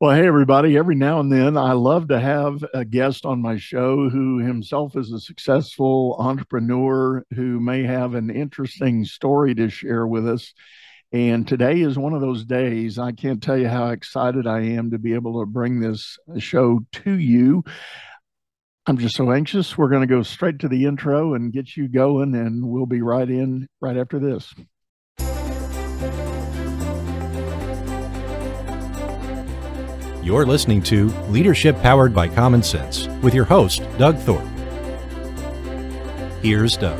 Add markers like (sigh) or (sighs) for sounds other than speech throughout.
Well, hey, everybody. Every now and then, I love to have a guest on my show who himself is a successful entrepreneur who may have an interesting story to share with us. And today is one of those days. I can't tell you how excited I am to be able to bring this show to you. I'm just so anxious. We're going to go straight to the intro and get you going, and we'll be right in right after this. You're listening to Leadership Powered by Common Sense with your host, Doug Thorpe. Here's Doug.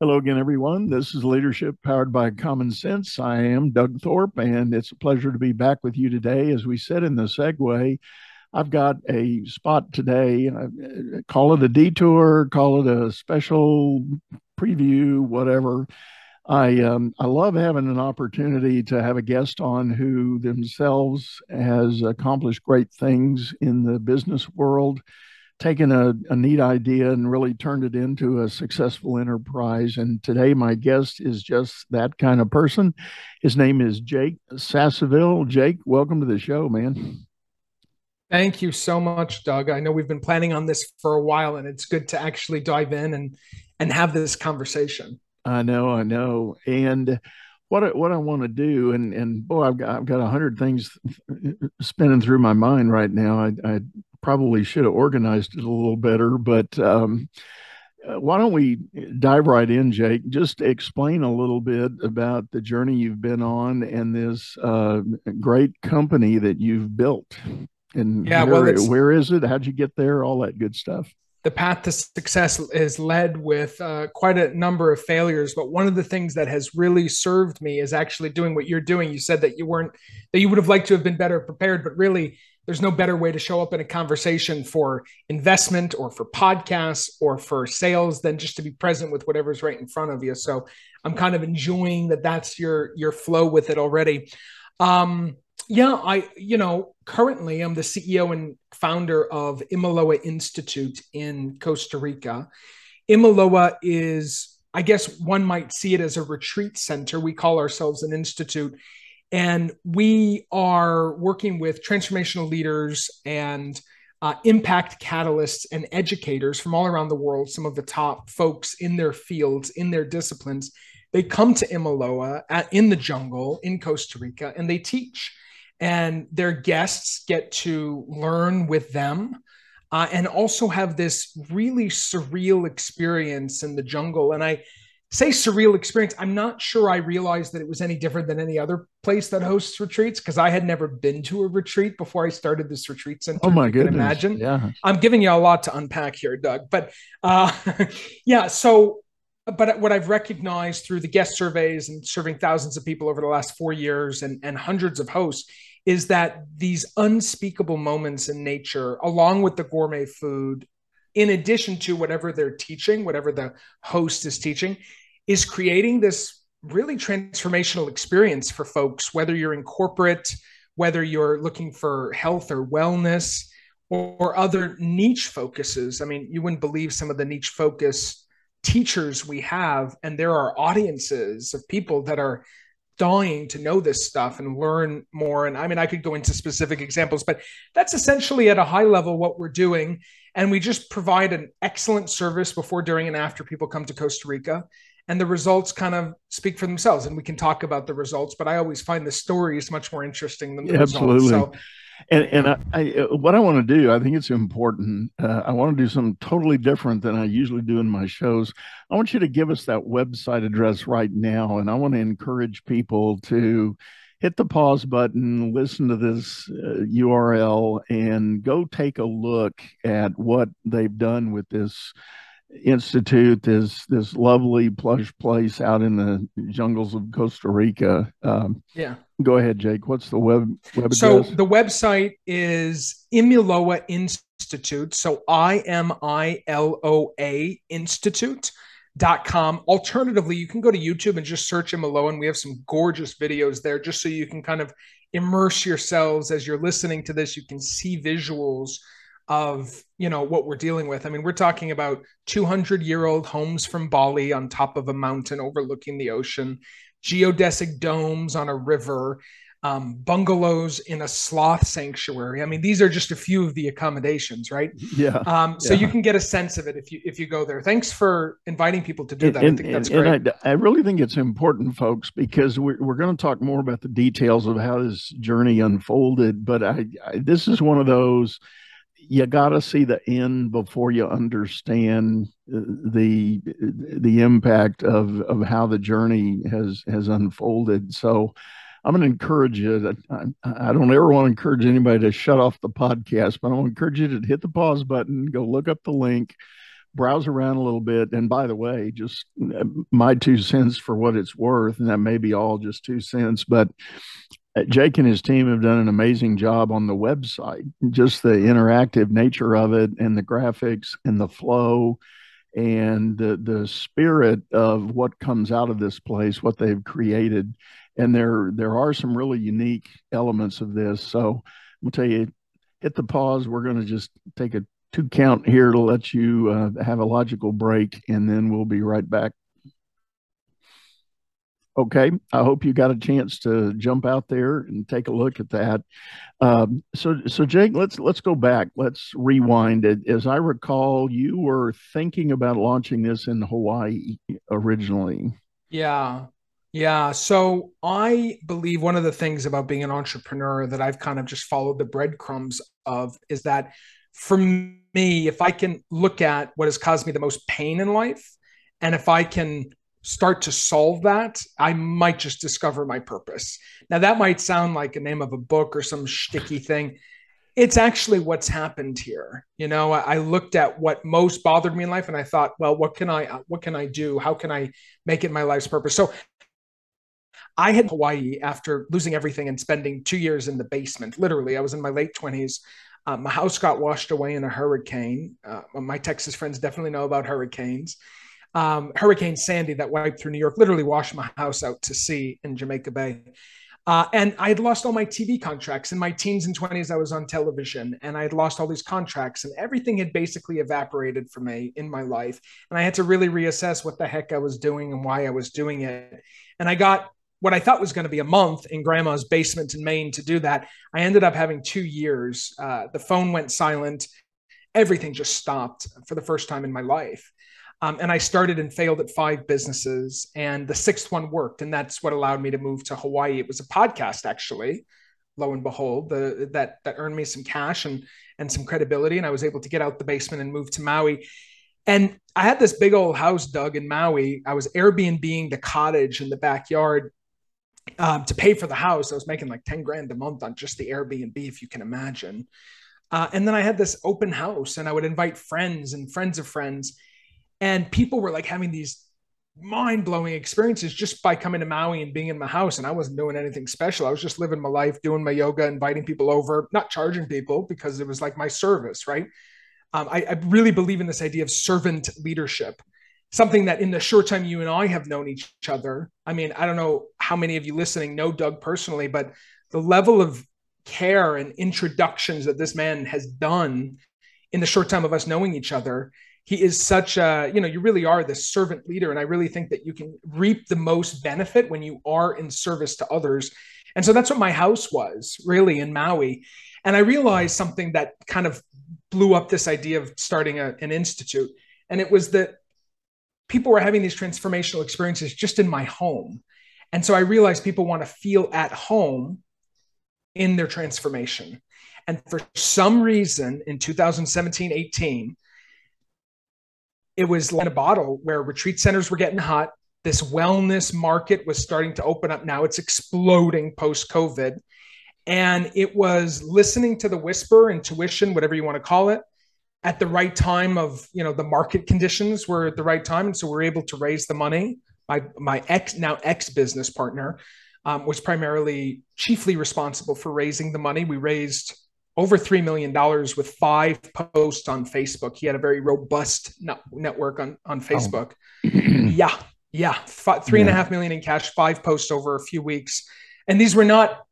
Hello again, everyone. This is Leadership Powered by Common Sense. I am Doug Thorpe, and it's a pleasure to be back with you today. As we said in the segue, I've got a spot today. Uh, call it a detour, call it a special preview, whatever. I um, I love having an opportunity to have a guest on who themselves has accomplished great things in the business world, taken a, a neat idea and really turned it into a successful enterprise. And today, my guest is just that kind of person. His name is Jake Sasseville. Jake, welcome to the show, man. Thank you so much, Doug. I know we've been planning on this for a while, and it's good to actually dive in and and have this conversation. I know, I know, and what I, what I want to do, and and boy, I've got I've got a hundred things spinning through my mind right now. I, I probably should have organized it a little better, but um, uh, why don't we dive right in, Jake? Just explain a little bit about the journey you've been on and this uh, great company that you've built. And yeah, where, well, where is it? How'd you get there? All that good stuff. The path to success is led with uh, quite a number of failures, but one of the things that has really served me is actually doing what you're doing. You said that you weren't that you would have liked to have been better prepared, but really, there's no better way to show up in a conversation for investment or for podcasts or for sales than just to be present with whatever's right in front of you. So I'm kind of enjoying that. That's your your flow with it already. Um, yeah, I, you know, currently I'm the CEO and founder of Imiloa Institute in Costa Rica. Imiloa is, I guess one might see it as a retreat center. We call ourselves an institute. And we are working with transformational leaders and uh, impact catalysts and educators from all around the world, some of the top folks in their fields, in their disciplines. They come to Imiloa at, in the jungle in Costa Rica and they teach and their guests get to learn with them uh, and also have this really surreal experience in the jungle. And I say surreal experience. I'm not sure I realized that it was any different than any other place that hosts retreats because I had never been to a retreat before I started this retreat center. Oh my goodness! Imagine. Yeah. I'm giving you a lot to unpack here, Doug. But uh, (laughs) yeah, so but what I've recognized through the guest surveys and serving thousands of people over the last four years and, and hundreds of hosts is that these unspeakable moments in nature, along with the gourmet food, in addition to whatever they're teaching, whatever the host is teaching, is creating this really transformational experience for folks, whether you're in corporate, whether you're looking for health or wellness or, or other niche focuses. I mean, you wouldn't believe some of the niche focus teachers we have, and there are audiences of people that are dying to know this stuff and learn more. And I mean, I could go into specific examples, but that's essentially at a high level what we're doing. And we just provide an excellent service before, during, and after people come to Costa Rica. And the results kind of speak for themselves. And we can talk about the results, but I always find the stories much more interesting than the yeah, results. Absolutely. So and and I, I, uh, what I want to do, I think it's important. Uh, I want to do something totally different than I usually do in my shows. I want you to give us that website address right now, and I want to encourage people to hit the pause button, listen to this uh, URL, and go take a look at what they've done with this institute this this lovely plush place out in the jungles of Costa Rica. Um, yeah. Go ahead, Jake. What's the web web So the website is Imiloa Institute. So I M I L O A Institute. Dot com. Alternatively, you can go to YouTube and just search Imiloa, and we have some gorgeous videos there just so you can kind of immerse yourselves as you're listening to this. You can see visuals of you know what we're dealing with i mean we're talking about 200 year old homes from bali on top of a mountain overlooking the ocean geodesic domes on a river um, bungalows in a sloth sanctuary. I mean, these are just a few of the accommodations, right? Yeah. Um, so yeah. you can get a sense of it if you if you go there. Thanks for inviting people to do that. And, I think that's and, great. and I, I, really think it's important, folks, because we're, we're going to talk more about the details of how this journey unfolded. But I, I this is one of those you got to see the end before you understand uh, the the impact of of how the journey has has unfolded. So I'm going to encourage you I, I, don't ever want to encourage anybody to shut off the podcast, but I want to encourage you to hit the pause button, go look up the link, browse around a little bit. And by the way, just uh, my two cents for what it's worth, and that may be all just two cents, but Jake and his team have done an amazing job on the website, just the interactive nature of it and the graphics and the flow and the the spirit of what comes out of this place, what they've created and there there are some really unique elements of this. So I'm gonna tell you, hit the pause. We're gonna just take a two count here to let you uh, have a logical break, and then we'll be right back. Okay, I hope you got a chance to jump out there and take a look at that. Um, so, so Jake, let's let's go back. Let's rewind. As I recall, you were thinking about launching this in Hawaii originally. Yeah, yeah. So I believe one of the things about being an entrepreneur that I've kind of just followed the breadcrumbs of is that for me, if I can look at what has caused me the most pain in life, and if I can start to solve that, I might just discover my purpose. Now, that might sound like a name of a book or some sticky thing. It's actually what's happened here. You know, I looked at what most bothered me in life and I thought, well, what can I what can I do? How can I make it my life's purpose? So I had Hawaii after losing everything and spending two years in the basement. Literally, I was in my late 20s. Uh, my house got washed away in a hurricane. Uh, my Texas friends definitely know about hurricanes. Um, hurricane Sandy that wiped through New York literally washed my house out to sea in Jamaica Bay. Uh, and I had lost all my TV contracts. In my teens and 20s, I was on television and I had lost all these contracts, and everything had basically evaporated for me in my life. And I had to really reassess what the heck I was doing and why I was doing it. And I got what I thought was going to be a month in grandma's basement in Maine to do that. I ended up having two years. Uh, the phone went silent. Everything just stopped for the first time in my life. Um, and I started and failed at five businesses, and the sixth one worked, and that's what allowed me to move to Hawaii. It was a podcast, actually. Lo and behold, the, that that earned me some cash and and some credibility, and I was able to get out the basement and move to Maui. And I had this big old house, Doug in Maui. I was Airbnb the cottage in the backyard um, to pay for the house. I was making like 10 grand a month on just the Airbnb, if you can imagine. Uh, and then I had this open house and I would invite friends and friends of friends. And people were like having these mind blowing experiences just by coming to Maui and being in my house. And I wasn't doing anything special. I was just living my life, doing my yoga, inviting people over, not charging people because it was like my service, right? Um, I, I really believe in this idea of servant leadership something that in the short time you and I have known each other, I mean, I don't know how many of you listening know Doug personally, but the level of care and introductions that this man has done in the short time of us knowing each other, he is such a, you know, you really are the servant leader. And I really think that you can reap the most benefit when you are in service to others. And so that's what my house was really in Maui. And I realized something that kind of blew up this idea of starting a, an institute. And it was that people were having these transformational experiences just in my home. And so I realized people want to feel at home in their transformation. And for some reason in 2017 18, it was like a bottle where retreat centers were getting hot. This wellness market was starting to open up. Now it's exploding post COVID. And it was listening to the whisper, intuition, whatever you want to call it, at the right time of you know the market conditions were at the right time and so we're able to raise the money my my ex now ex business partner um, was primarily chiefly responsible for raising the money we raised over $3 million with five posts on facebook. He had a very robust network on on oh. facebook. Oh. (clears throat) yeah yeah. Five, three yeah. and a half million in cash five posts over a few weeks. And these were not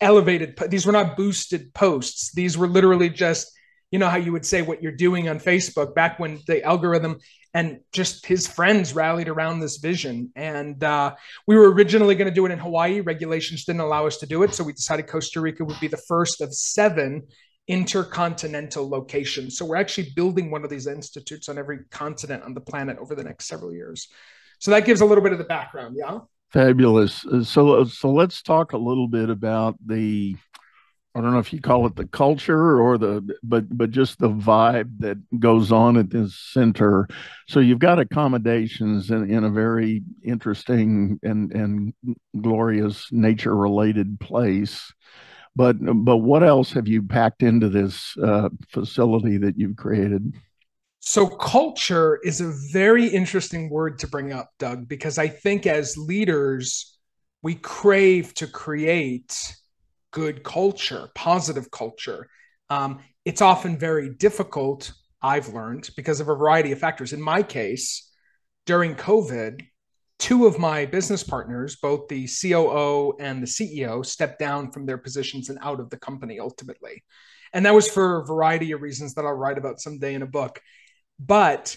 elevated these were not boosted posts. These were literally just you know how you would say what you're doing on Facebook back when the algorithm and just his friends rallied around this vision. And uh, we were originally going to do it in Hawaii. Regulations didn't allow us to do it. So we decided Costa Rica would be the first of seven intercontinental locations. So we're actually building one of these institutes on every continent on the planet over the next several years. So that gives a little bit of the background. Yeah. Fabulous. So, so let's talk a little bit about the I don't know if you call it the culture or the but but just the vibe that goes on at this center. So you've got accommodations in, in a very interesting and and glorious nature related place. But but what else have you packed into this uh, facility that you've created? So culture is a very interesting word to bring up, Doug, because I think as leaders we crave to create good culture, positive culture. Um, it's often very difficult, I've learned, because of a variety of factors. In my case, during COVID, two of my business partners, both the COO and the CEO, stepped down from their positions and out of the company ultimately. And that was for a variety of reasons that I'll write about someday in a book. But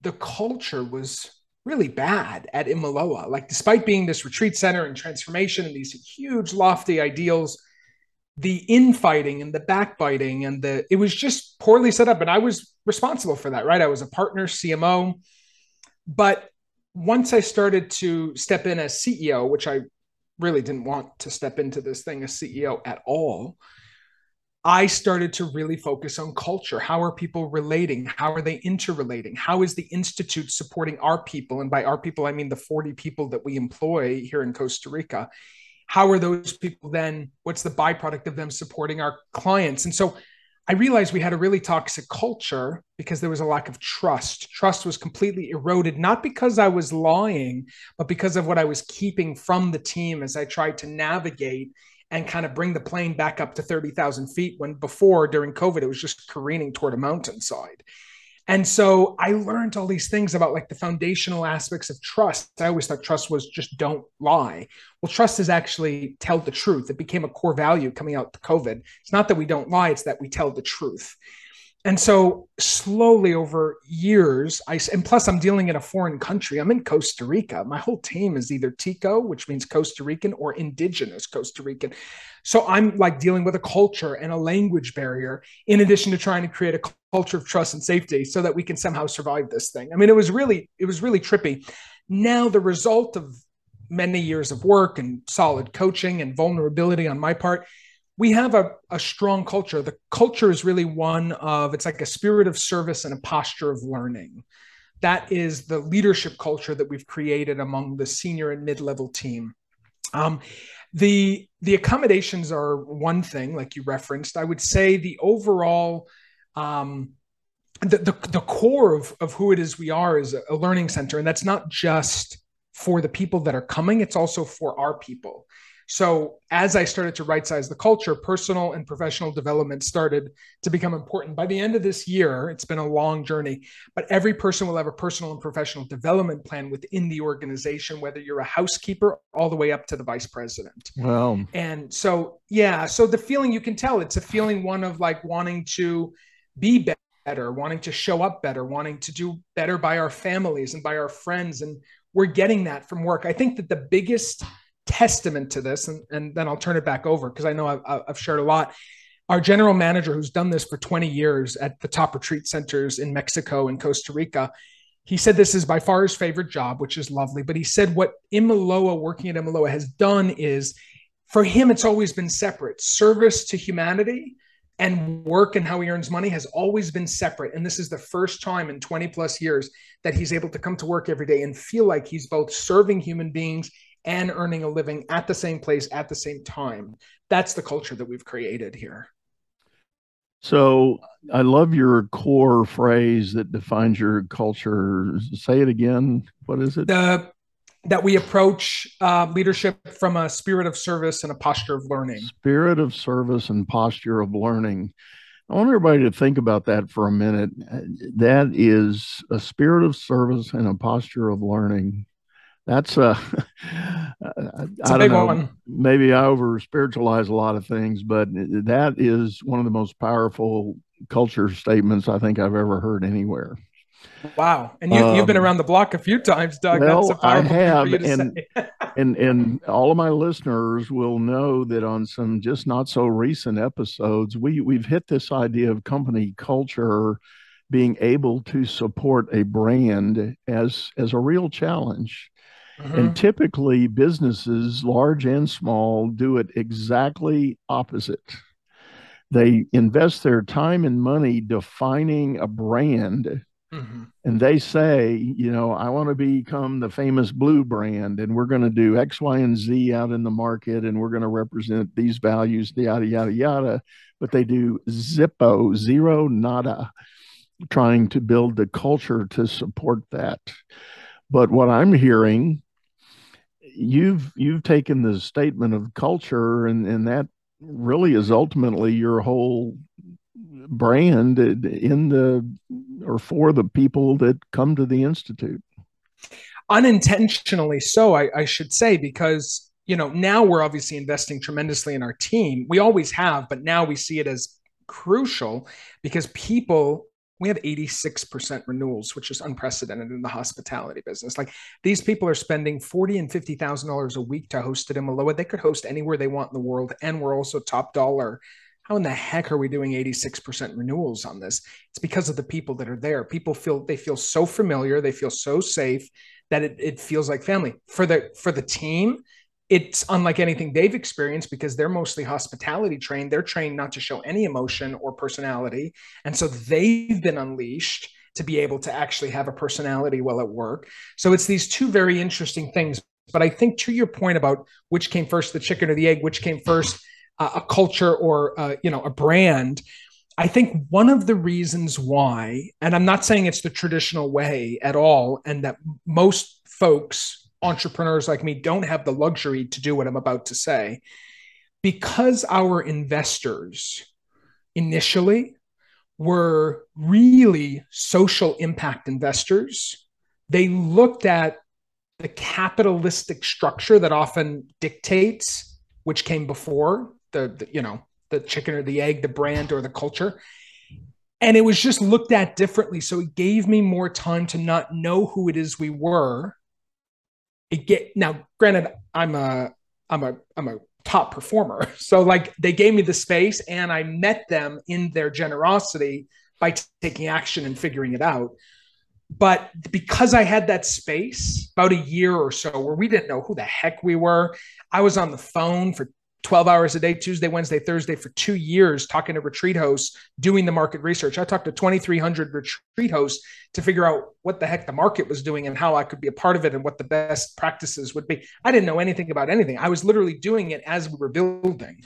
the culture was really bad at Imiloa. Like, despite being this retreat center and transformation and these huge, lofty ideals, the infighting and the backbiting and the it was just poorly set up. And i was responsible for that right? I was a partner cmo but once i started to step in as ceo which i really didn't want to step into this thing as ceo at all i started to really focus on culture. How are people relating? How are they interrelating? How is the institute supporting our people? And by our people i mean the 40 people that we employ here in costa rica. How are those people then what's the byproduct of them supporting our clients? And so i realized we had a really toxic culture because there was a lack of trust. Trust was completely eroded not because i was lying but because of what i was keeping from the team as i tried to navigate and kind of bring the plane back up to 30,000 feet when before during covid it was just careening toward a mountainside and so I learned all these things about like the foundational aspects of trust. I always thought trust was just don't lie. Well, trust is actually tell the truth. It became a core value coming out to COVID. It's not that we don't lie, it's that we tell the truth. And so slowly over years, I and plus I'm dealing in a foreign country. I'm in Costa Rica. My whole team is either Tico, which means Costa Rican, or indigenous Costa Rican. So I'm like dealing with a culture and a language barrier, in addition to trying to create a culture of trust and safety so that we can somehow survive this thing. I mean, it was really, it was really trippy. Now the result of many years of work and solid coaching and vulnerability on my part we have a, a strong culture. The culture is really one of, it's like a spirit of service and a posture of learning. That is the leadership culture that we've created among the senior and mid level team. Um, the the accommodations are one thing, like you referenced. I would say the overall um, the, the, the core of, of who it is we are is a learning center, and that's not just for the people that are coming; it's also for our people. So as I started to right size the culture, personal and professional development started to become important. By the end of this year, it's been a long journey, but every person will have a personal and professional development plan within the organization, whether you're a housekeeper all the way up to the vice president. Wow. And so, yeah, so the feeling you can tell it's a feeling one of like wanting to be better, wanting to show up better, wanting to do better by our families and by our friends. And we're getting that from work. I think that the biggest testament to this, and, and then I'll turn it back over because I know I've, I've shared a lot. Our general manager, who's done this for 20 years at the top retreat centers in Mexico and Costa Rica, he said this is by far his favorite job, which is lovely. But he said what Imiloa, working at Imiloa, has done is for him, it's always been separate. Service to humanity and work and how he earns money has always been separate. And this is the first time in 20 plus years that he's able to come to work every day and feel like he's both serving human beings and earning a living at the same place at the same time. That's the culture that we've created here. So I love your core phrase that defines your culture. Say it again. What is it? The, that we approach uh, leadership from a spirit of service and a posture of learning. Spirit of service and posture of learning. I want everybody to think about that for a minute. That is a spirit of service and a posture of learning that's uh, (laughs) a I don't know. One. Maybe I over spiritualize a lot of things, but that is one of the most powerful culture statements I think I've ever heard anywhere. Wow. And you, um, you've been um, around the block a few times, Doug. Well, I have. And, (laughs) and, and all of my listeners will know that on some just not so recent episodes, we, we've hit this idea of company culture being able to support a brand as, as a real challenge. Mm-hmm. And typically, businesses, large and small, do it exactly opposite. They invest their time and money defining a brand Mm-hmm. And they say, you know, I want to become the famous blue brand, and we're going to do X, Y, and Z out in the market, and we're going to represent these values, yada, yada, yada. But they do Zippo, zero, nada, trying to build the culture to support that. But what I'm hearing, you've you've taken the statement of culture, and and that really is ultimately your whole brand in the or for the people that come to the institute. Unintentionally so I, I, should say because you know now we're obviously investing tremendously in our team. We always have but now we see it as crucial because people we have 86% renewals which is unprecedented in the hospitality business. Like these people are spending 40 and 50 thousand dollars a week to host at Imiloa they could host anywhere they want in the world and we're also top dollar. How in the heck are we doing 86% renewals on this? It's because of the people that are there. People feel they feel so familiar they feel so safe that it, it feels like family. For the for the team it's unlike anything they've experienced because they're mostly hospitality trained. They're trained not to show any emotion or personality. And so they've been unleashed to be able to actually have a personality while at work. So it's these two very interesting things. But i think to your point about which came first the chicken or the egg which came first a culture or uh, you know a brand i think one of the reasons why and i'm not saying it's the traditional way at all and that most folks entrepreneurs like me don't have the luxury to do what i'm about to say because our investors initially were really social impact investors they looked at the capitalistic structure that often dictates which came before the, the you know the chicken or the egg, the brand or the culture. And it was just looked at differently. So it gave me more time to not know who it is we were. It get now, granted, I'm a I'm a I'm a top performer. (laughs) So like they gave me the space and I met them in their generosity by t- taking action and figuring it out. But because I had that space about a year or so where we didn't know who the heck we were, I was on the phone for 12 hours a day, Tuesday, Wednesday, Thursday for two years, talking to retreat hosts, doing the market research. I talked to 2,300 retreat hosts to figure out what the heck the market was doing and how I could be a part of it and what the best practices would be. I didn't know anything about anything. I was literally doing it as we were building.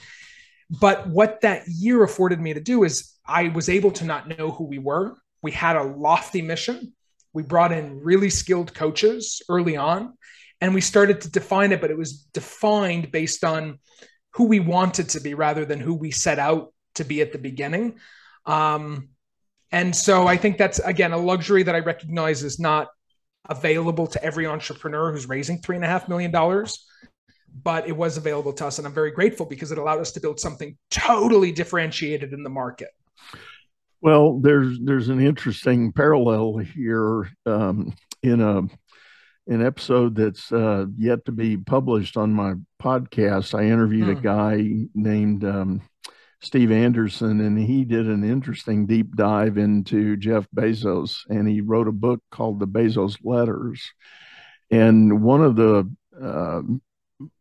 But what that year afforded me to do is I was able to not know who we were. We had a lofty mission. We brought in really skilled coaches early on and we started to define it, but it was defined based on who we wanted to be rather than who we set out to be at the beginning. Um, and so I think that's again a luxury that I recognize is not available to every entrepreneur who's raising three and a half million dollars. But it was available to us, and I'm very grateful because it allowed us to build something totally differentiated in the market. Well, there's there's an interesting parallel here um, in a an episode that's uh, yet to be published on my podcast. I interviewed a hmm. guy named um, Steve Anderson, and he did an interesting deep dive into Jeff Bezos, and he wrote a book called The Bezos Letters. And one of the uh,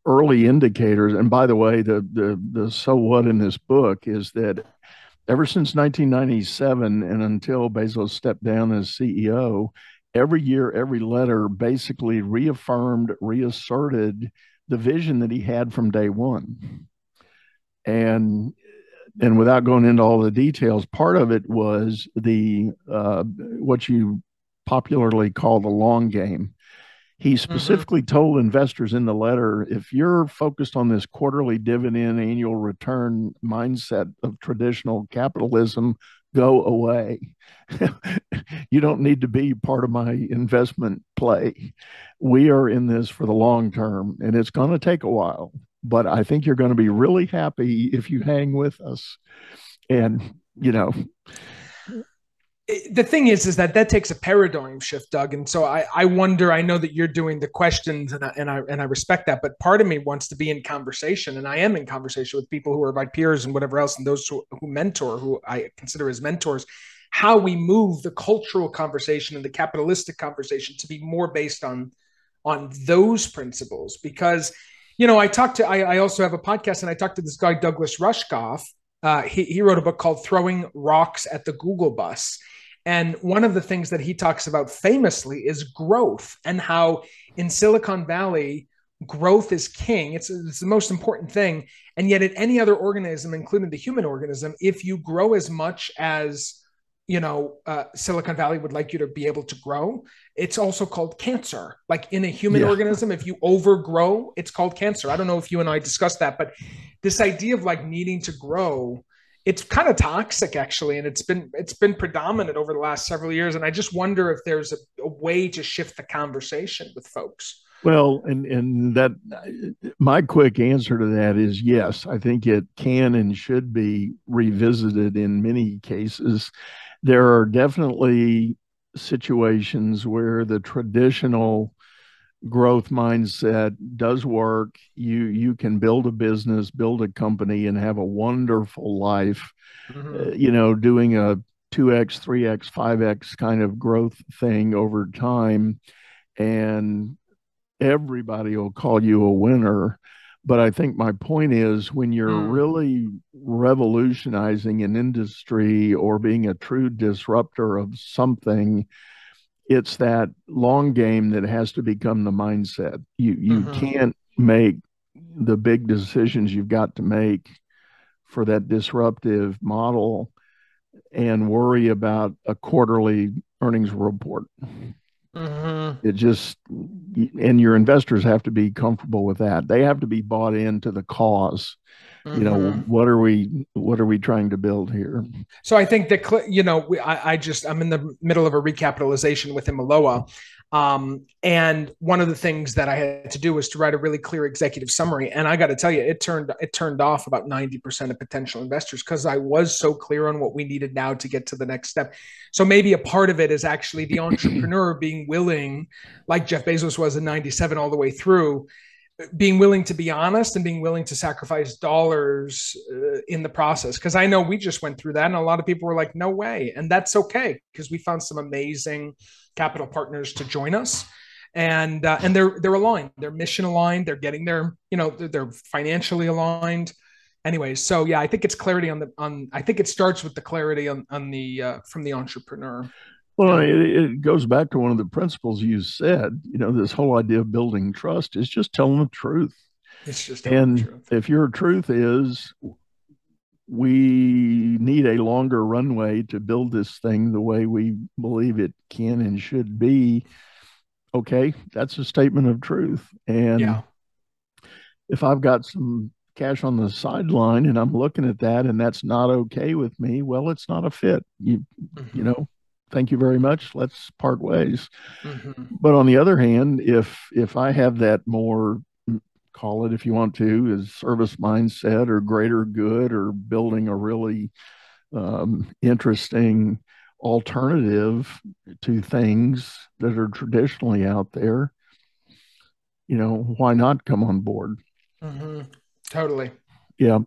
early indicators, and by the way, the the the so what in this book is that ever since 1997 and until Bezos stepped down as CEO, every year, every letter basically reaffirmed, reasserted the vision that he had from day one. And and without going into all the details, part of it was the uh, what you popularly call the long game. He mm-hmm. specifically mm-hmm. told investors in the letter if you're focused on this quarterly dividend annual return mindset of traditional capitalism, go away. (laughs) you don't need to be part of my investment play. We are in this for the long term, and it's going to take a while, but I think you're going to be really happy if you hang with us. And you know, the thing is, is that that takes a paradigm shift, Doug. And so I, I wonder. I know that you're doing the questions, and I, and I and I respect that. But part of me wants to be in conversation, and I am in conversation with people who are my peers and whatever else, and those who, who mentor, who I consider as mentors. How we move the cultural conversation and the capitalistic conversation to be more based on on those principles, because you know I talked to. I, I also have a podcast, and I talked to this guy Douglas Rushkoff. Uh, he, he wrote a book called Throwing Rocks at the Google Bus and one of the things that he talks about famously is growth and how in Silicon Valley, growth is king. It's, it's the most important thing. And yet, in any other organism, including the human organism, if you grow as much as you know uh, silicon valley would like you to be able to grow it's also called cancer like in a human yeah. (laughs) organism if you overgrow it's called cancer i don't know if you and i discussed that but this idea of like needing to grow it's kind of toxic actually and it's been it's been predominant over the last several years and i just wonder if there's a, a way to shift the conversation with folks. Well and and that my quick answer to that is yes i think it can and should be revisited in many cases. There are definitely situations where the traditional growth mindset does work you you can build a business build a company and have a wonderful life mm-hmm. uh, you know doing a 2x 3x 5x kind of growth thing over time and everybody will call you a winner but i think my point is when you're mm. really revolutionizing an industry or being a true disruptor of something it's that long game that has to become the mindset. You you mm-hmm. can't make the big decisions you've got to make for that disruptive model and worry about a quarterly earnings report. Mm-hmm. It just and your investors have to be comfortable with that. They have to be bought into the cause. You know, mm-hmm. what are we what are we trying to build here? So I think that you know, we, I, I just I'm in the middle of a recapitalization with Imiloa. Um, and one of the things that I had to do was to write a really clear executive summary. And I got to tell you, it turned it turned off about 90% of potential investors because I was so clear on what we needed now to get to the next step. So maybe a part of it is actually the (clears throat) entrepreneur being willing, like Jeff Bezos was in 97 all the way through, being willing to be honest and being willing to sacrifice dollars uh, in the process. Because i know we just went through that and a lot of people were like no way. And that's okay because we found some amazing capital partners to join us. And uh, and they're they're aligned. They're mission aligned. They're getting their you know they're, they're financially aligned. Anyways so yeah i think it's clarity on the on i think it starts with the clarity on on the uh, from the entrepreneur well, it, it, goes back to one of the principles you said. You know, this whole idea of building trust is just telling the truth. It's just and if your truth is we need a longer runway to build this thing the way we believe it can and should be, okay, that's a statement of truth. And yeah. if I've got some cash on the sideline and I'm looking at that and that's not okay with me, well, it's not a fit. You mm-hmm. you know, thank you very much. Let's part ways. Mm-hmm. but on the other hand if if i have that more call it if you want to is service mindset or greater good or building a really um, interesting alternative to things that are traditionally out there you know why not come on board? Mm-hmm. totally. Yeah.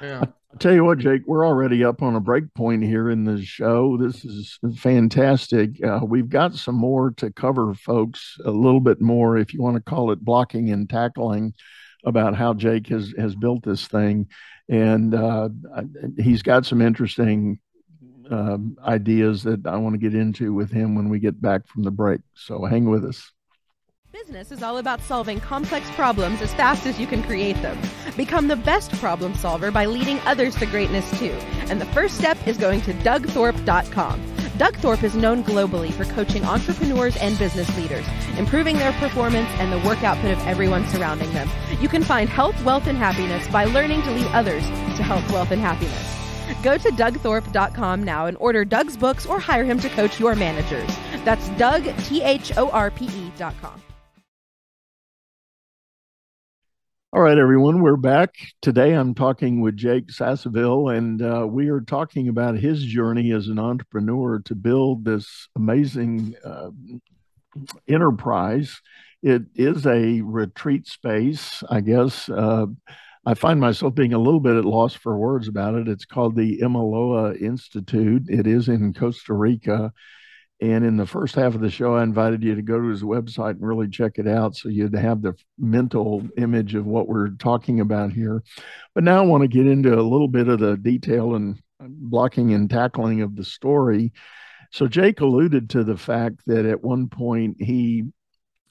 Yeah Tell you what, Jake, we're already up on a break point here in the show. This is fantastic. Uh, we've got some more to cover, folks, a little bit more, if you want to call it blocking and tackling, about how Jake has, has built this thing. And uh, he's got some interesting uh, ideas that I want to get into with him when we get back from the break. So hang with us. Business is all about solving complex problems as fast as you can create them. Become the best problem solver by leading others to greatness too. And the first step is going to dougthorpe.com. Doug Thorpe is known globally for coaching entrepreneurs and business leaders, improving their performance and the work output of everyone surrounding them. You can find health, wealth, and happiness by learning to lead others to health, wealth, and happiness. Go to dougthorpe.com now and order Doug's books or hire him to coach your managers. That's Doug, T H O R P E.com. All right, everyone, we're back. Today I'm talking with Jake Sasseville, and uh, we are talking about his journey as an entrepreneur to build this amazing uh, enterprise. It is a retreat space, I guess. Uh, I find myself being a little bit at loss for words about it. It's called the Imiloa Institute. It is in Costa Rica. And in the first half of the show, I invited you to go to his website and really check it out so you'd have the mental image of what we're talking about here. But now I want to get into a little bit of the detail and uh, blocking and tackling of the story. So Jake alluded to the fact that at one point he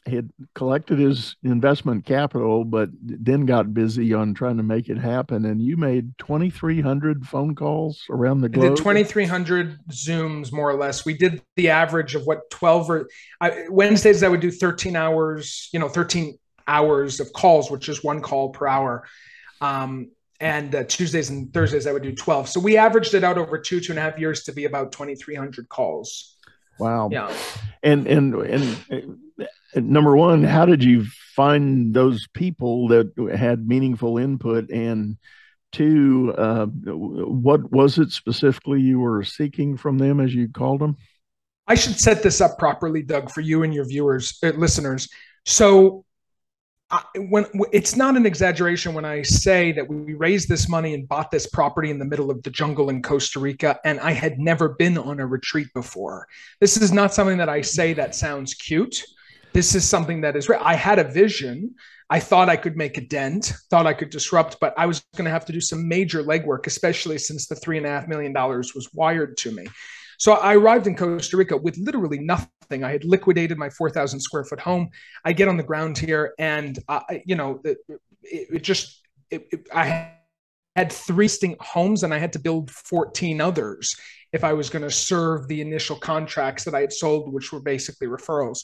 had collected his investment capital, but then got busy on trying to make it happen. And you made 2,300 phone calls around the globe. Did 2,300 Zooms, more or less. We did the average of what 12 or I, Wednesdays, I would do 13 hours, you know, 13 hours of calls, which is one call per hour. Um, and uh, Tuesdays and Thursdays, I would do 12. So we averaged it out over two, two and a half years to be about 2,300 calls. Wow. Yeah. And, and, and, number one, how did you find those people that had meaningful input? And two, uh, what was it specifically you were seeking from them, as you called them? I should set this up properly, Doug, for you and your viewers, uh, listeners. So, I, when it's not an exaggeration when I say that we raised this money and bought this property in the middle of the jungle in Costa Rica, and I had never been on a retreat before. This is not something that I say that sounds cute this is something that is I had a vision. I thought I could make a dent, thought I could disrupt, but I was going to have to do some major legwork, especially since the three and a half million dollars was wired to me. So I arrived in Costa Rica with literally nothing. I had liquidated my 4,000 square foot home. I get on the ground here, and I, you know, it, it just it, it, I had three distinct homes, and I had to build 14 others if I was going to serve the initial contracts that I had sold, which were basically referrals.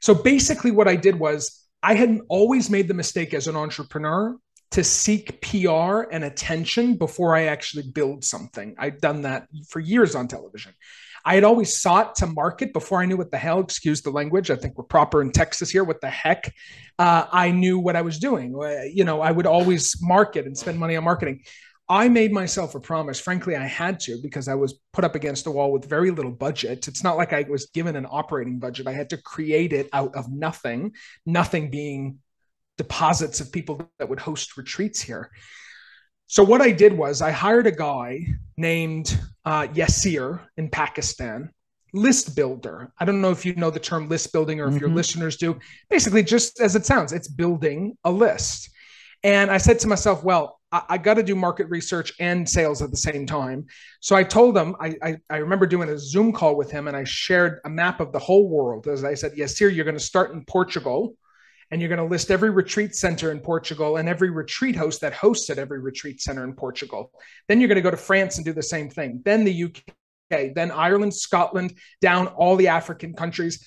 So basically, what I did was I had always made the mistake as an entrepreneur to seek PR and attention before I actually build something. I'd done that for years on television. I had always sought to market before I knew what the hell, excuse the language. I think we're proper in Texas here. What the heck? Uh, I knew what I was doing. Uh, you know, I would always market and spend money on marketing. I made myself a promise. Frankly, I had to because I was put up against a wall with very little budget. It's not like I was given an operating budget. I had to create it out of nothing, nothing being deposits of people that would host retreats here. So, what I did was I hired a guy named uh, Yasir in Pakistan, list builder. I don't know if you know the term list building or if mm-hmm. your listeners do. Basically, just as it sounds, it's building a list. And I said to myself, well, I, got to do market research and sales at the same time. So I told him, I, I, I, remember doing a Zoom call with him and I shared a map of the whole world. As I said, Yasir, you're going to start in Portugal and you're going to list every retreat center in Portugal and every retreat host that hosts at every retreat center in Portugal. Then you're going to go to France and do the same thing. Then the UK, then Ireland, Scotland, down all the African countries.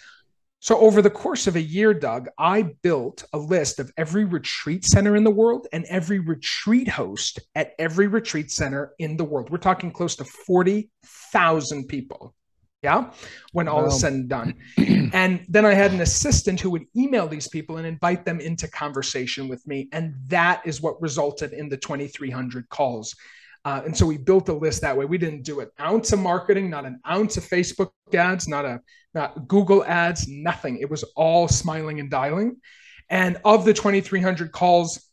So, over the course of a year, Doug, I built a list of every retreat center in the world and every retreat host at every retreat center in the world. We're talking close to 40,000 people. Yeah. When all wow. is said and done. (clears throat) and then I had an assistant who would email these people and invite them into conversation with me. And that is what resulted in the 2,300 calls. Uh, and so we built a list that way. We didn't do an ounce of marketing, not an ounce of Facebook ads, not a not Google ads, nothing. It was all smiling and dialing. And of the 2,300 calls,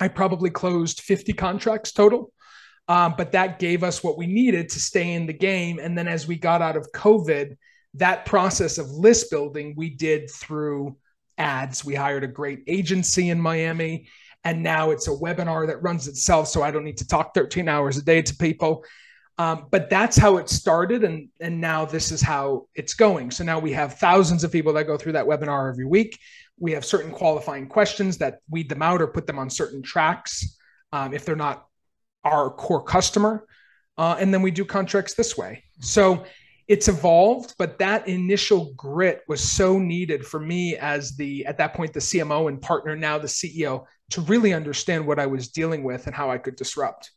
I probably closed 50 contracts total. Um, but that gave us what we needed to stay in the game. And then as we got out of COVID, that process of list building we did through ads. We hired a great agency in Miami and now it's a webinar that runs itself so i don't need to talk 13 hours a day to people. Um, but that's how it started and and now this is how it's going. So now we have thousands of people that go through that webinar every week. We have certain qualifying questions that weed them out or put them on certain tracks um, if they're not our core customer. Uh, and then we do contracts this way. So it's evolved but that initial grit was so needed for me as the at that point the cmo and partner now the ceo to really understand what I was dealing with and how I could disrupt.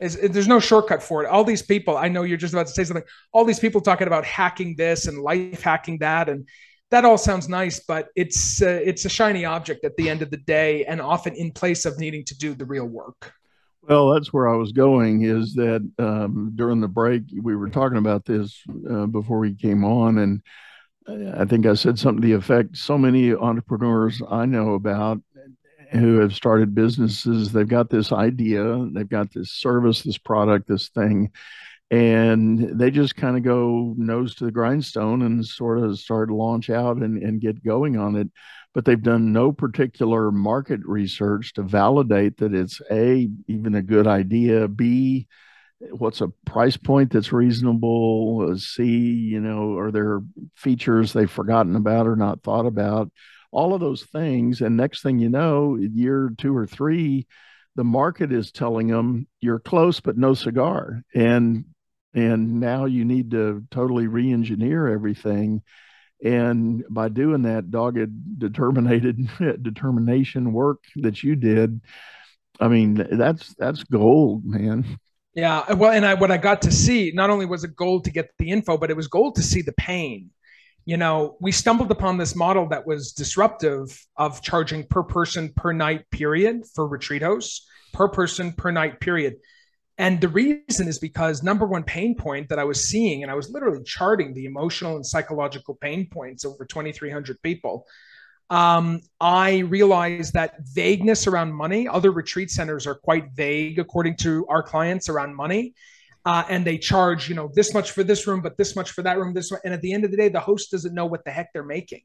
Is, there's no shortcut for it. All these people, I know you're just about to say something. All these people talking about hacking this and life hacking that, and that all sounds nice, but it's uh, it's a shiny object at the end of the day, and often in place of needing to do the real work. Well, that's where I was going. Is that um, during the break we were talking about this uh, before we came on, and I think I said something to the effect: so many entrepreneurs I know about who have started businesses, they've got this idea, they've got this service, this product, this thing, and they just kind of go nose to the grindstone and sort of start to launch out and, and get going on it. But they've done no particular market research to validate that it's a even a good idea b what's a price point that's reasonable c you know are there features they've forgotten about or not thought about all of those things. And next thing you know year two or three the market is telling them you're close but no cigar. And and now you need to totally re-engineer everything. And by doing that dogged determined (laughs) determination work that you did i mean that's that's gold man. Yeah well and i what i got to see not only was it gold to get the info but it was gold to see the pain you know we stumbled upon this model that was disruptive of charging per person per night period for retreat hosts per person per night period and the reason is because number one pain point that I was seeing, and I was literally charting the emotional and psychological pain points over 2,300 people. Um, I realized that vagueness around money, other retreat centers are quite vague according to our clients around money. Uh, and they charge, you know, this much for this room, but this much for that room, this one. And at the end of the day, the host doesn't know what the heck they're making.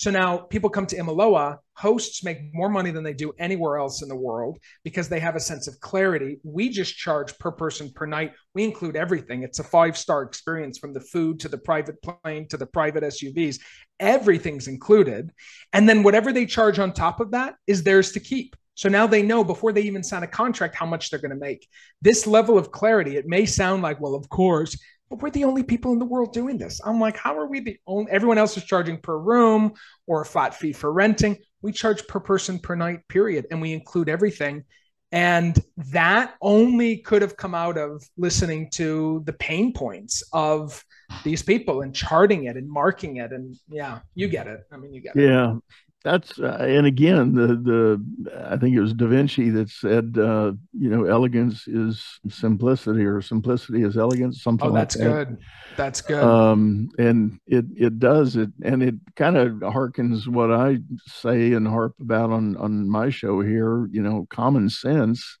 So now people come to Imiloa, hosts make more money than they do anywhere else in the world because they have a sense of clarity. We just charge per person per night. We include everything. It's a five star experience from the food to the private plane to the private SUVs. Everything's included. And then whatever they charge on top of that is theirs to keep. So now they know before they even sign a contract how much they're going to make. This level of clarity, it may sound like, well, of course, but we're the only people in the world doing this. I'm like, how are we the only? Everyone else is charging per room or a flat fee for renting. We charge per person per night, period, and we include everything. And that only could have come out of listening to the pain points of these people and charting it and marking it. And yeah, you get it. I mean, you get it. Yeah that's uh, and again the the I think it was Da Vinci that said uh, you know elegance is simplicity or simplicity is elegance something oh that's like that. That's good that's good um and it it does it and it kind of harkens what I say and harp about on on my show here you know common sense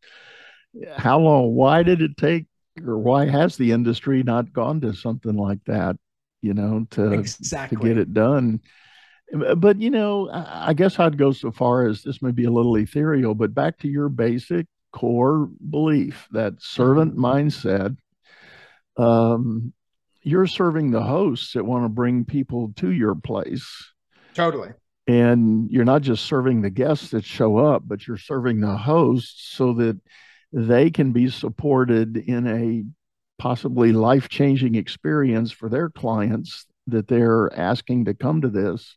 how long why did it take or why has the industry not gone to something like that you know to exactly. to get it done but you know, I guess I'd go so far as this may be a little ethereal, but back to your basic core belief that servant mm-hmm. mindset. Um, you're serving the hosts that want to bring people to your place. Totally. And you're not just serving the guests that show up, but you're serving the hosts so that they can be supported in a possibly life changing experience for their clients that they're asking to come to this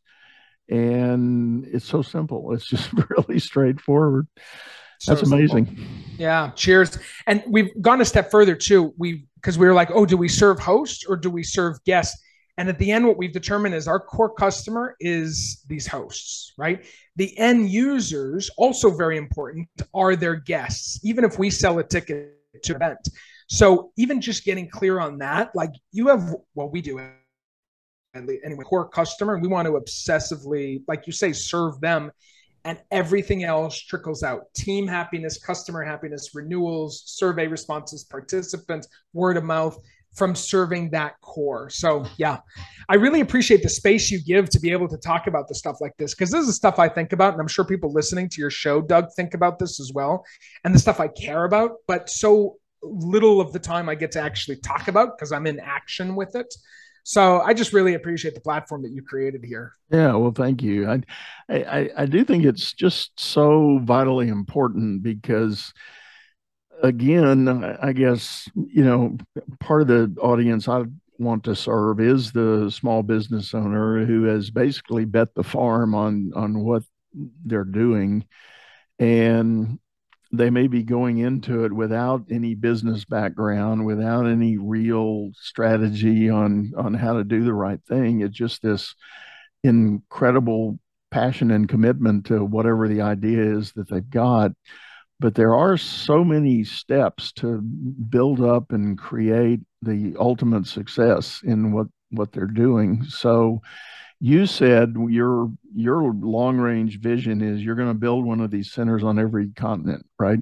and it's so simple. It's just (laughs) really straightforward. So That's amazing. Simple. Yeah. Cheers. And we've gone a step further too. We because we were like, oh, do we serve hosts or do we serve guests? And at the end, what we've determined is our core customer is these hosts, right? The end users, also very important, are their guests, even if we sell a ticket to event. So even just getting clear on that, like you have, well, we do anyway core customer we want to obsessively like you say serve them. And everything else trickles out. Team happiness customer happiness renewals survey responses participants word of mouth from serving that core. So yeah i really appreciate the space you give to be able to talk about the stuff like this because this is stuff i think about and i'm sure people listening to your show doug think about this as well and the stuff i care about. But so little of the time i get to actually talk about because i'm in action with it so I just really appreciate the platform that you created here. Yeah, well, thank you. I, I, I do think it's just so vitally important because, again, I guess you know part of the audience I want to serve is the small business owner who has basically bet the farm on on what they're doing, and they may be going into it without any business background, without any real strategy on on how to do the right thing. It's just this incredible passion and commitment to whatever the idea is that they've got. But there are so many steps to build up and create the ultimate success in what, what they're doing. So you said your your long range vision is you're going to build one of these centers on every continent, right?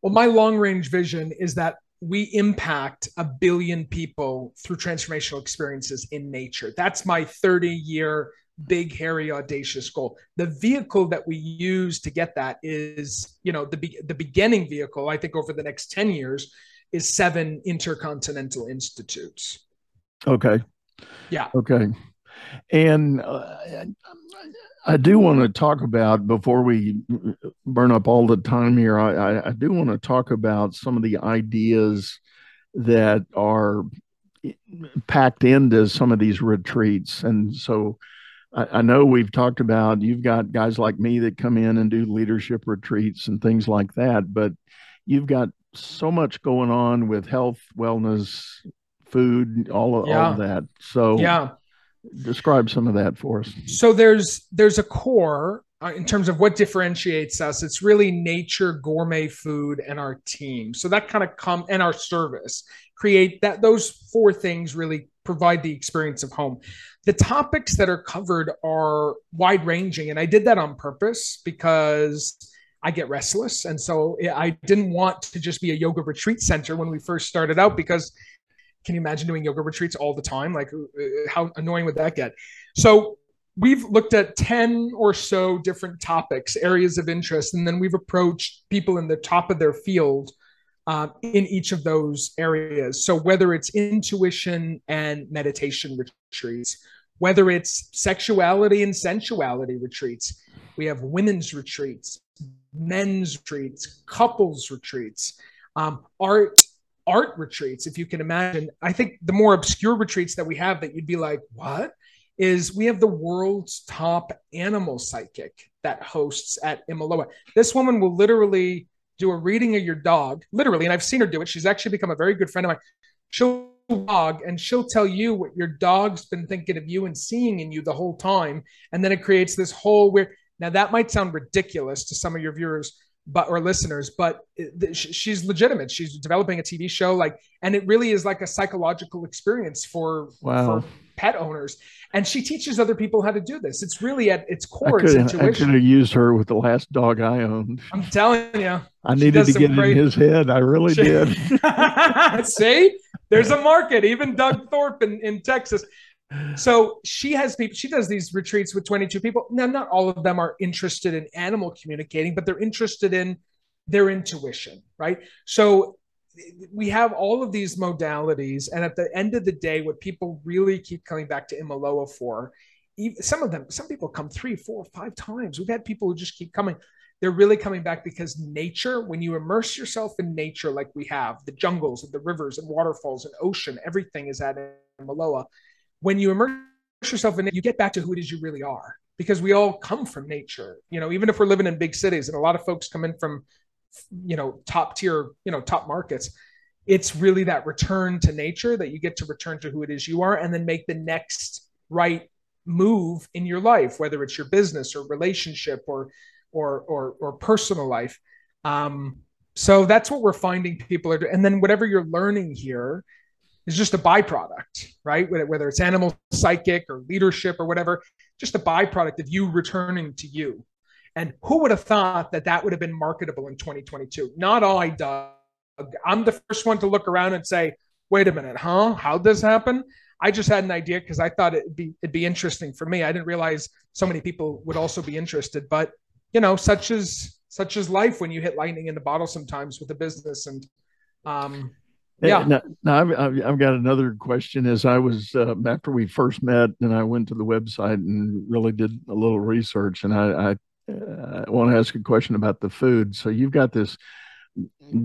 Well, my long range vision is that we impact a billion people through transformational experiences in nature. That's my 30 year big hairy audacious goal. The vehicle that we use to get that is you know the be- the beginning vehicle i think over the next 10 years is seven intercontinental institutes. Okay. Yeah. Okay and uh, I do want to talk about before we burn up all the time here. I, I do want to talk about some of the ideas that are packed into some of these retreats, and so I, I know we've talked about you've got guys like me that come in and do leadership retreats and things like that, but you've got so much going on with health, wellness, food, all of, yeah. all of that. So yeah describe some of that for us. So there's there's a core uh, in terms of what differentiates us. It's really nature gourmet food and our team. So that kind of come and our service. Create that those four things really provide the experience of home. The topics that are covered are wide ranging and i did that on purpose because I get restless. And so I didn't want to just be a yoga retreat center when we first started out because can you imagine doing yoga retreats all the time? Like, uh, how annoying would that get? So, we've looked at 10 or so different topics, areas of interest, and then we've approached people in the top of their field uh, in each of those areas. So, whether it's intuition and meditation retreats, whether it's sexuality and sensuality retreats, we have women's retreats, men's retreats, couples retreats, um, art art retreats, if you can imagine. I think the more obscure retreats that we have that you'd be like, what? Is we have the world's top animal psychic that hosts at Imiloa. This woman will literally do a reading of your dog, literally, and I've seen her do it. She's actually become a very good friend of mine. She'll dog and she'll tell you what your dog's been thinking of you and seeing in you the whole time. And then it creates this whole weird. Now that might sound ridiculous to some of your viewers, but or listeners but she's legitimate. She's developing a tv show like and it really is like a psychological experience for, wow. for pet owners. And she teaches other people how to do this. It's really at its core I could, it's I could have used her with the last dog i owned. I'm telling you i needed to get great... in his head. I really she... did. (laughs) See? There's a market. Even doug thorpe in, in texas so she has people she does these retreats with 22 people. Now not all of them are interested in animal communicating but they're interested in their intuition right? So we have all of these modalities and at the end of the day what people really keep coming back to Imiloa for some of them some people come three four five times. We've had people who just keep coming. They're really coming back because nature when you immerse yourself in nature like we have the jungles and the rivers and waterfalls and ocean everything is at Imiloa when you immerse yourself in it, you get back to who it is you really are because we all come from nature. You know, even if we're living in big cities and a lot of folks come in from, you know, top tier, you know, top markets, it's really that return to nature that you get to return to who it is you are and then make the next right move in your life, whether it's your business or relationship or, or, or, or personal life. Um, so that's what we're finding people are doing. And then whatever you're learning here, is just a byproduct, right? Whether it's animal psychic or leadership or whatever, just a byproduct of you returning to you. And who would have thought that that would have been marketable in 2022? Not I, Doug. I'm the first one to look around and say, wait a minute, huh? How'd this happen? I just had an idea because I thought it'd be it'd be interesting for me. I didn't realize so many people would also be interested. But you know, such as such as life when you hit lightning in the bottle sometimes with a business and um yeah. Now, now I've, I've, got another question. As I was uh, after we first met, and I went to the website and really did a little research, and I, I, uh, I want to ask a question about the food. So you've got this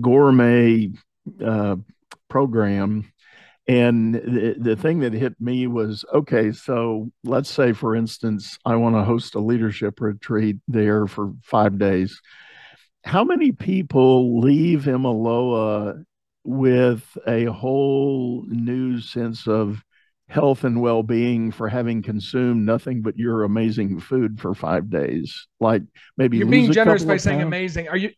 gourmet uh, program, and the, the thing that hit me was okay. So let's say, for instance, I want to host a leadership retreat there for five days. How many people leave Imiloa with a whole new sense of health and well-being for having consumed nothing but your amazing food for five days. Like maybe you're being generous by saying pounds. amazing. Are you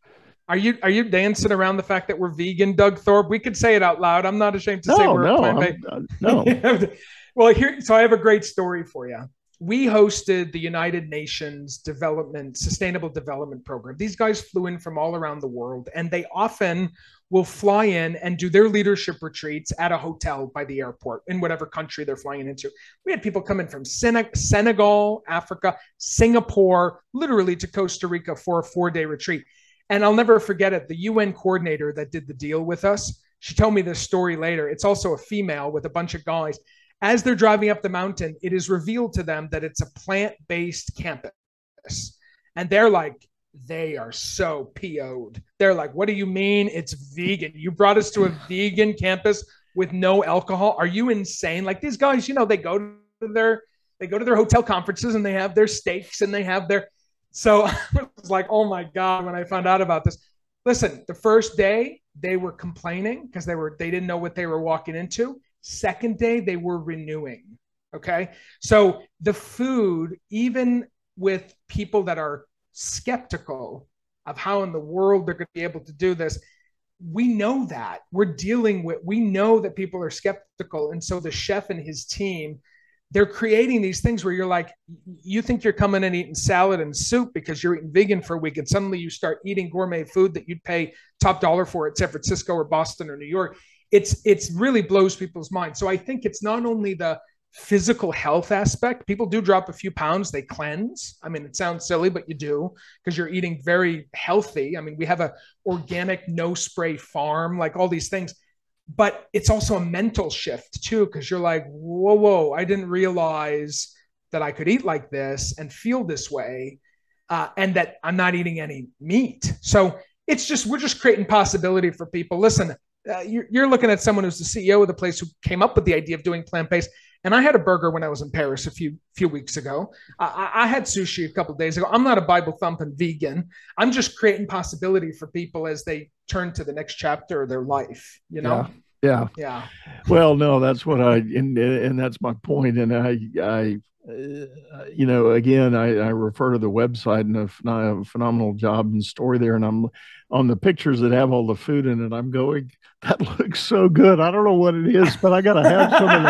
are you are you dancing around the fact that we're vegan doug thorpe? We could say it out loud. I'm not ashamed to no, say we're no, plant-based uh, no. (laughs) Well here so i have a great story for you we hosted the united nations development sustainable development program. These guys flew in from all around the world and they often will fly in and do their leadership retreats at a hotel by the airport in whatever country they're flying into. We had people coming from Senegal, Africa, Singapore, literally to Costa Rica for a four day retreat. And I'll never forget it. The UN coordinator that did the deal with us, she told me this story later. It's also a female with a bunch of guys. As they're driving up the mountain, it is revealed to them that it's a plant based campus. And they're like, they are so PO'd. They're like, what do you mean it's vegan? You brought us to a (sighs) vegan campus with no alcohol. Are you insane? Like these guys, you know, they go to their they go to their hotel conferences and they have their steaks and they have their so (laughs) I was like, oh my God, when I found out about this. Listen, the first day they were complaining because they were they didn't know what they were walking into. Second day, they were renewing. Okay. So the food, even with people that are skeptical of how in the world they're going to be able to do this. We know that. We're dealing with we know that people are skeptical and so the chef and his team they're creating these things where you're like you think you're coming and eating salad and soup because you're eating vegan for a week and suddenly you start eating gourmet food that you'd pay top dollar for at san francisco or boston or new york. It's it's really blows people's minds so i think it's not only the physical health aspect people do drop a few pounds they cleanse. I mean it sounds silly but you do because you're eating very healthy. I mean we have a organic no spray farm like all these things but it's also a mental shift too because you're like whoa whoa i didn't realize that i could eat like this and feel this way uh, and that i'm not eating any meat. So it's just we're just creating possibility for people. Listen uh, you're, you're looking at someone who's the ceo of the place who came up with the idea of doing plant-based and I had a burger when I was in Paris a few few weeks ago. I, I had sushi a couple days ago. I'm not a Bible thumping vegan. I'm just creating possibility for people as they turn to the next chapter of their life. You know. Yeah. Yeah. Well, no, that's what I and and that's my point. And I I you know, again, I, I, refer to the website and a, a, phenomenal job and story there. And I'm on the pictures that have all the food in it. I'm going, that (laughs) looks so good. I don't know what it is, but I got to have some of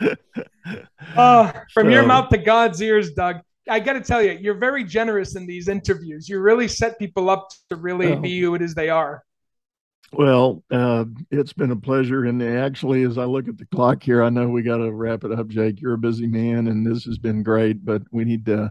that. uh, (laughs) from so, your mouth to God's ears, Doug. I got to tell you, you're very generous in these interviews. You really set people up to really oh. be who it is they are. Well, uh, it's been a pleasure. And actually, as I look at the clock here, I know we got to wrap it up, Jake. You're a busy man, and this has been great, but we need to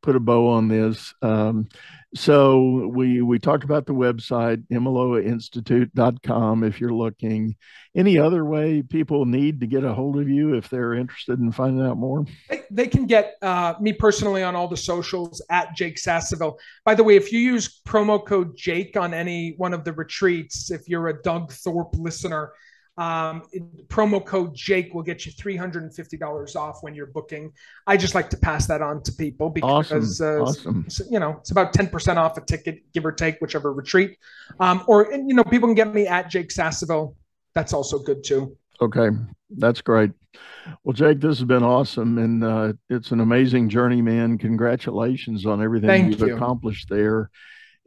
put a bow on this. Um, so we we talked about the website imiloainstitute.com if you're looking. Any other way people need to get a hold of you if they're interested in finding out more? They, they can get uh, me personally on all the socials at Jake Sasseville. By the way, if you use promo code Jake on any one of the retreats, if you're a Doug Thorpe listener, um, promo code Jake will get you $350 off when you're booking. I just like to pass that on to people because, awesome. Uh, awesome. you know, it's about 10% off a ticket, give or take, whichever retreat. Um, or, and, you know, people can get me at Jake Sasseville. That's also good too. Okay. That's great. Well, Jake, this has been awesome. And uh, it's an amazing journey, man. Congratulations on everything Thank you've you. accomplished there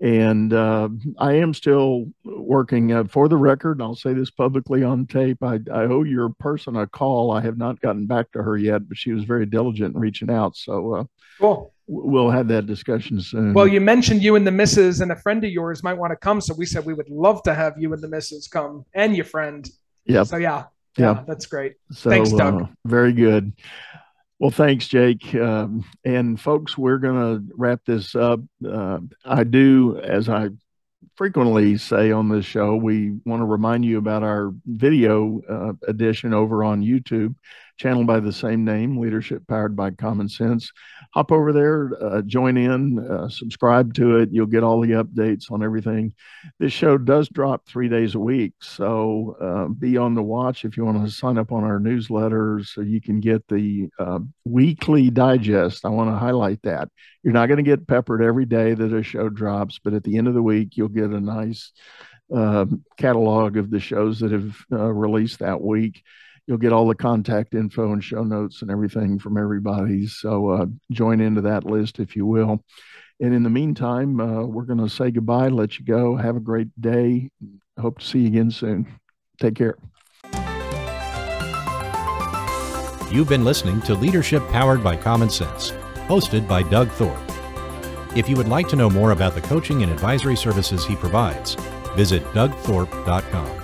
and uh, I am still working. Uh, for the record, I'll say this publicly on tape. I, I, owe your person a call. I have not gotten back to her yet, but she was very diligent in reaching out. So, uh, cool. We'll have that discussion soon. Well, you mentioned you and the missus, and a friend of yours might want to come. So we said we would love to have you and the missus come, and your friend. Yeah. So yeah, yeah, that's great. So, Thanks, Doug. Uh, very good. Well, thanks, Jake. Um, and folks, we're going to wrap this up. Uh, I do, as I frequently say on this show, we want to remind you about our video uh, edition over on YouTube channel by the same name, Leadership Powered by Common Sense. Hop over there, uh, join in, uh, subscribe to it. You'll get all the updates on everything. This show does drop three days a week, so uh, be on the watch if you want to sign up on our newsletter so you can get the uh, weekly digest. I want to highlight that. You're not going to get peppered every day that a show drops, but at the end of the week, you'll get a nice uh, catalog of the shows that have uh, released that week. You'll get all the contact info and show notes and everything from everybody. So uh, join into that list if you will. And in the meantime, uh, we're going to say goodbye, let you go. Have a great day. Hope to see you again soon. Take care. You've been listening to Leadership Powered by Common Sense, hosted by Doug Thorpe. If you would like to know more about the coaching and advisory services he provides, visit dougthorpe.com.